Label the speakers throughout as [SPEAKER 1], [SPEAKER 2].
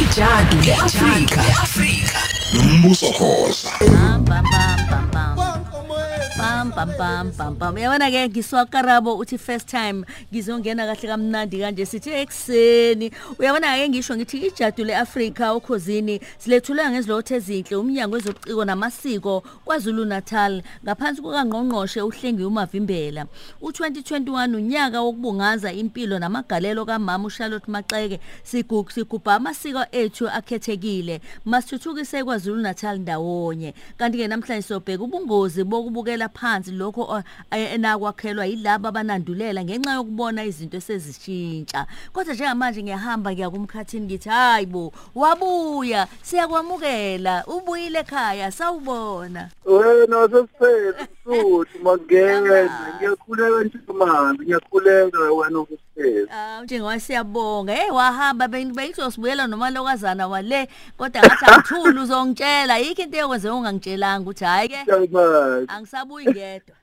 [SPEAKER 1] ijadu leAfrika leAfrika
[SPEAKER 2] nombuso khoza
[SPEAKER 3] bam bam bam bam bam bam bam bam bam bam yabona ke ngiswakarabo uthi first time ngizongena kahle kamnandi kanje sithi ekseni uyabona ke ngisho ngithi ijadu leAfrika ukhosini silethulwa ngezilothe ezinhle umnyango wezobuciko namasiko kwaZulu Natal ngaphansi kukangqongqoshe uhlengi umavimbela. U2021 unyaka wokubungaza impilo namagalelo kaMama uCharlotte Maxeke sigug sigubha amasiko ethu akhethekile. Masithuthukise kwaZulu Natal ndawonye. Kanti ke namhlanje sobheka ubungozi bokubukela phansi lokho eh, enakwakhelwa yilabo abanandulela ngenxa yokubona izinto esezishintsha kodwa njengamanje ngiyahamba ngiya kumkhathini ngithi hayibo wabuya siyakwamukela ubuyile ekhaya sawubona.
[SPEAKER 4] Wena sesiphethe msuthu makungene ngiyakhuleka njengamanzi ngiyakhuleka wena ukesiphethe
[SPEAKER 3] Ah njengoba siyabonga hey wahamba bengizosibuyela noma lokazana wale kodwa ngathi angithuli uzongitshela. Yikho into yokwenze ungangitshelanga ukuthi hayi ke
[SPEAKER 4] Siyabonga.
[SPEAKER 3] Angisabuyi ngedwa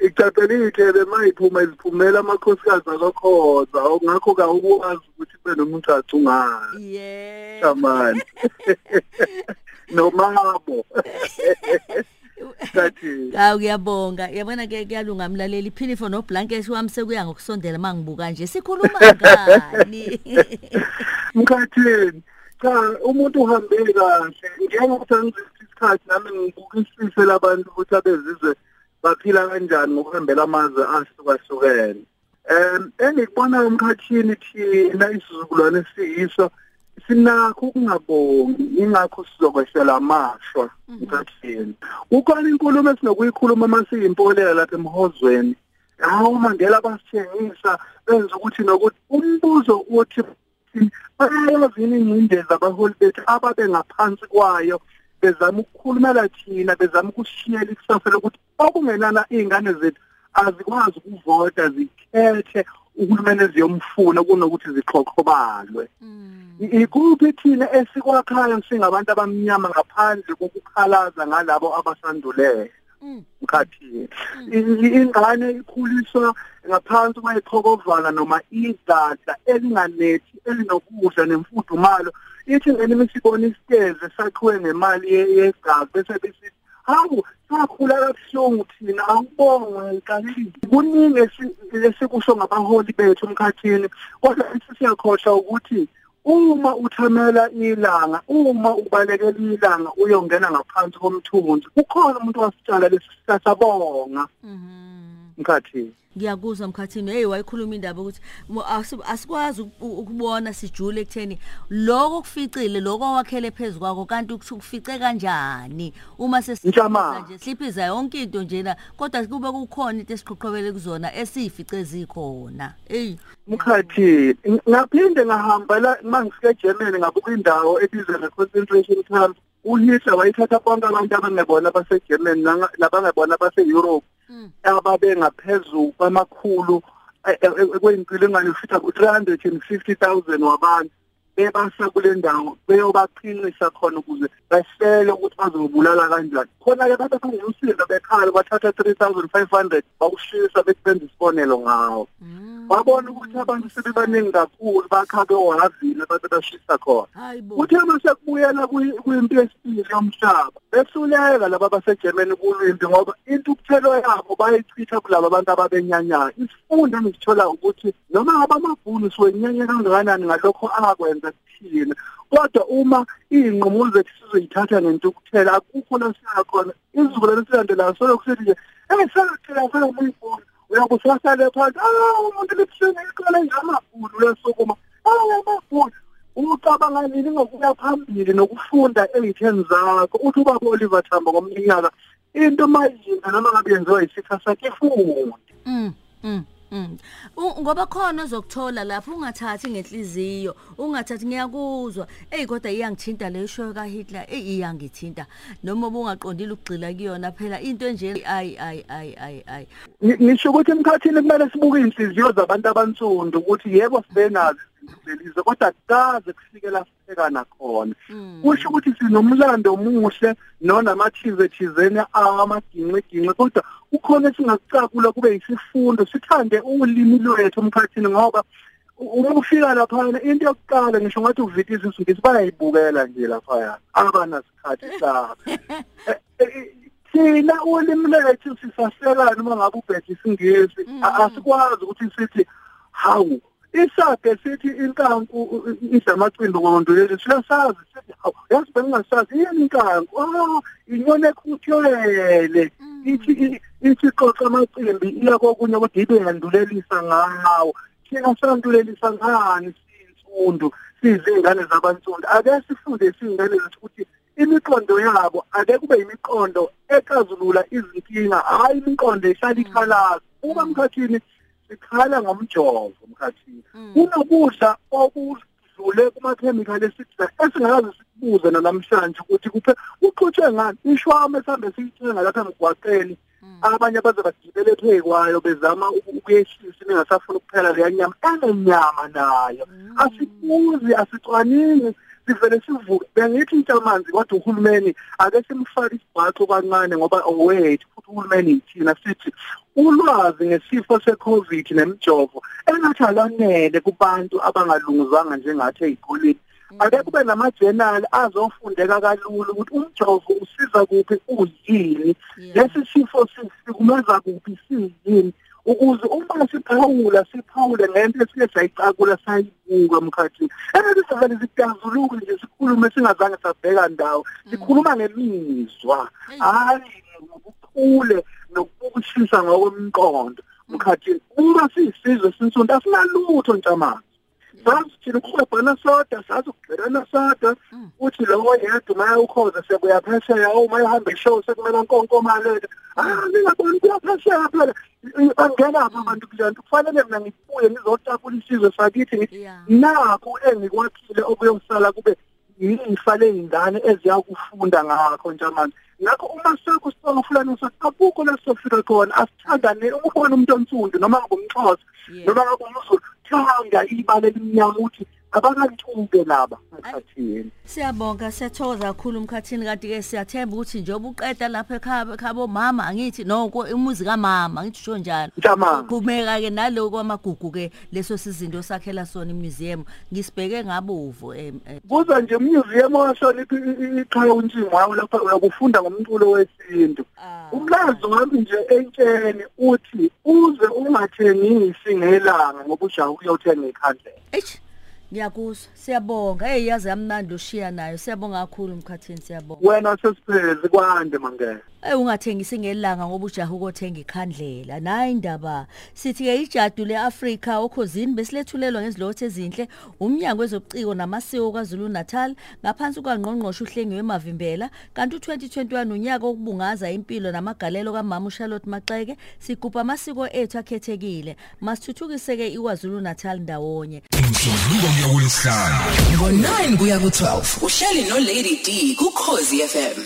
[SPEAKER 4] Icaphelile mayiphuma iziphumela amakhosikazi akakhoza ngakho ka ukwazi ukuthi kube nomuntu acungayo.
[SPEAKER 3] yeah
[SPEAKER 4] Shamani. Nomabo. Sathi
[SPEAKER 3] Hawu ngiyabonga. Yabona ke kuyalunga mlaleli Phinifo no Blanket wami sekuya ngokusondela mangibuka nje. Sikhuluma ngani?
[SPEAKER 4] mkhathini cha umuntu uhambe kahle njengokuthi angizithi isikhathi nami ngibukisise labantu ukuthi abezizwe baphila kanjani ngokuhambela amazwe ahlukahlukene. Um engikubona emkhathini thina isizukulwane siyiso sinakho ukungabongi ingakho sizokwehlela amashwa mkhathini kukhona inkulumo esinokuyikhuluma masiyimpolela lapha emhozweni. Hawu mandela basithengisa benza ukuthi nokuthi umbuzo uthi bayayazi yini ingcindezi abaholi bethu ababe ngaphansi kwayo bezama ukukhulumela thina bezama ukusishiyela ikusasa lokuthi okungenana iy'ngane zethu azikwazi ukuvota zikhethe uhulumeni eziyomfuna kunokuthi zixhoxhobalwe ikuphi thina esikwakhayo singabantu abamnyama ngaphandle kokukhalaza ngalabo abasandulela mkhathini ingane ikhuliswa ngaphansi kwayiphokovala noma idladla elinganethi elinokudla nemfudumalo. Ithi ngene misibona isiteze sakhiwe ngemali yegazi bese besithi hawu sakhula kabuhlungu thina awubongwe kalili kuningi esikusho ngabaholi bethu emkhathini kodwa siyakhohlwa ukuthi uma uthamela ilanga uma ubalekela ilanga uyongena ngaphansi komthunzi kukhona umuntu wasitshala lesisabonga mkhathini
[SPEAKER 3] ngiyakuzwa mkhathini. Hey wayikhuluma indaba ukuthi mo- asi- asikwazi uku- ukubona sijule ekutheni lokho kuficile lokho wakhele phezulu kwakho kanti ukuthi kufice kanjani? Uma
[SPEAKER 4] Ntshama.
[SPEAKER 3] nje sliphiza yonke into njena kodwa kube kukhona into esiqhoqhobele kuzona esifice zikhona. Hey.
[SPEAKER 4] Mkhathi ngaphinde ngahamba la mangifike eGermany ngabuka indawo ebizwa nge-concentration camp. uHitler wayithatha bonke abantu abangebona baseGermany nanga- nabangebona base-Europe ababe ngaphezulu kwamakhulu eh, eh, kweyinkulungwane ufitha ku-350,000 wabantu bebasa kule ndawo beyobaqinisa khona ukuze bahlele ukuthi bazobulala kanjani. Khona-ke babe bangumsindo bekhala bathatha 3500 bakushisa bebenza isibonelo ngawo. Babona ukuthi abantu sebebaningi kakhulu bakhabe ohavile babe bashisa khona
[SPEAKER 3] hayibo
[SPEAKER 4] kuthe mase kubuyela kwi- kwimpi yesibili yomhlaba besuleka laba baseGermany kulwimpi ngoba intukuthelo yabo bayichitha kulabo abantu ababenyanyayo isifundo engisithola ukuthi noma ngabe amabhunu siwenyanya kangakanani ngalokho akwenza kuthina kodwa uma iy'nqumo zethu sizoyithatha ngentukuthela akukho la siyakhona izizukulwane silandelayo solokhu sithi nje eyi selathela selomuyibhunu uyabe usasale phansi ah umuntu libuhlungu iqala nje amabhunu uyasukuma ah amabhunu ucabanga nini ngokuya phambili nokufunda ey'theni zakho. Uthi ubaba Oliver Tambo ngomnyaka into mayinga noma ngabe yenziwa yisitha sakhe ifundi
[SPEAKER 3] Mm. Ngoba khona uzokuthola lapho ungathathi ngenhliziyo, ungathathi ngiyakuzwa. Ey kodwa iyangithinta lesho ka Hitler, ey iyangithinta. Noma ubungaqondile ukugcila kuyona phela into enje ay ay ay ay
[SPEAKER 4] ay. Nisho ukuthi emkhathini kumele sibuke inhliziyo zabantu abansundu ukuthi yebo sibenazo izinto kodwa kaze kufike la sibhekana khona. Kusho ukuthi sinomlando omuhle nonamathize thizeni amaginqigingqi kodwa kukhona esingakucakula kube yisifundo. Sithande ulimi lwethu emkhathini ngoba uma ufika laphana into yokuqala ngisho ngathi uvitisa isingisi bayayibukela nje laphaya abanasikhathi sabo Eh, eh, thina ulimi lethu sisaselana uma ngabe ubhethe isingisi? A- asikwazi ukuthi sithi hawu isake sithi inkanku isamacimbi ngondoleli siyasazi sithi hawu yazi bengingasazi yini inkanku ah inyone ekhuthele ithi i- ithi xoxa amacimbi iya kokunye kodwa ibe yandulelisa ngawo. Thina sandulelisa ngani siyinsundu sizingane zabantsundu ake sifunde siyingane zethu ukuthi imiqondo yabo ake kube imiqondo ecazulula izinkinga. Hayi imiqondo ehlala ikhalaza. Uma mkhathini sikhala ngomjovo mkhathini kunokudla okudlule kumakhemikhali esithi esingakaze sikubuze namhlanje ukuthi kuphe uqhutshwe ngani? Ishwama esihambe siyithenga lapha emgwaqeni. Abanye baze bagibele phekwayo bezama uku- ukuyehlisa ningasafuna ukuphela leya nyama. Enenyama nayo. Asibuzi asicwaningi sivele sivuke. Bengithi intamanzi kodwa uhulumeni ake simfake isibhaco kancane ngoba owethu futhi uhulumeni yithina sithi ulwazi ngesifo secovid nemijovo engathi alanele kubantu abangalunguzanga njengathi ezikoleni ake kube namajenali azofundeka kalula ukuthi umjovo usiza kuphi uyini? Lesi sifo sikumeza kuphi siyini? Ukuze uma siphawula siphawule ngento esike sayicakula sayibuka emkhathini engathi sivele sitazuluke nje sikhulume singazange sabheka ndawo. Sikhuluma ngemizwa hayi ngokukhule nokubushisa ngokwemqondo mkhathini uma siyisizwe sinsundu asinalutho ntamanzi sazi thina ukuhlebhana soda sazi ukugqelana soda uthi lowo yedwa uma ukhoza sekuya phesheya uma ehamba ishow sekumele nkonkomalele ah ngingaboni kuya phesheya phela bangenaphi abantu kulanto kufanele mina ngibuye ngizotapula isizwe sakithi ngithi
[SPEAKER 3] Yeah.
[SPEAKER 4] nakho engikwakhile okuyosala kube yifa ley'ngane eziyakufunda ngakho njengamanje ngakho uma sekho sibonga fulani sakabukho la sofika khona asithandane uma ubona umuntu onsundu noma ngumxhosa
[SPEAKER 3] Yeah.
[SPEAKER 4] noma ngabe umzulu thanda ibala elimnyama ukuthi abakantuke laba emkhathini
[SPEAKER 3] Siyabonga siyathokoza kakhulu umkhathini kanti ke siyathemba ukuthi njengoba uqeda lapha ekhaya ekhabo mama angithi noko umuzi kamama angithi usho njalo
[SPEAKER 4] Ntamama.
[SPEAKER 3] qhubeka ke naloko kwamagugu ke leso sizinto sakhela sona imuseum ngisibheke ngabovu em em.
[SPEAKER 4] kuza nje museum wahlonipha iqhayo untshingo wawo lapha uyakufunda ngomculo wesintu
[SPEAKER 3] Ah.
[SPEAKER 4] umlazo wami nje entsheni uthi uze ungathengisi ngelanga ngoba ujaha ukuyothenga ikhandlela
[SPEAKER 3] Eish ngiyakuzwa siyabonga. Hey yazi yamnandi ushiya nayo. Siyabonga kakhulu umkhathini siyabonga.
[SPEAKER 4] Wena sesiphezi kwande mangeke
[SPEAKER 3] Eh ungathengisi ngelanga ngoba ujaha ukothenga ikhandlela. Nayi indaba. Sithi ke ijadu leAfrika okhosini besilethulelwa ngezilothe ezinhle umnyango wezobuciko namasiko kwaZulu Natal ngaphansi kwangqongqosho uhlengiwe emavimbela kanti u2021 unyaka okubungaza impilo namagalelo kaMama uCharlotte Maxeke sigubha amasiko ethu akhethekile. Masithuthukise ke iKwaZulu Natal ndawonye.
[SPEAKER 2] Umsombuluko kuya kulesihlanu
[SPEAKER 1] ngo-9 kuya ku-12 uhleli no-lady d kukhozi fm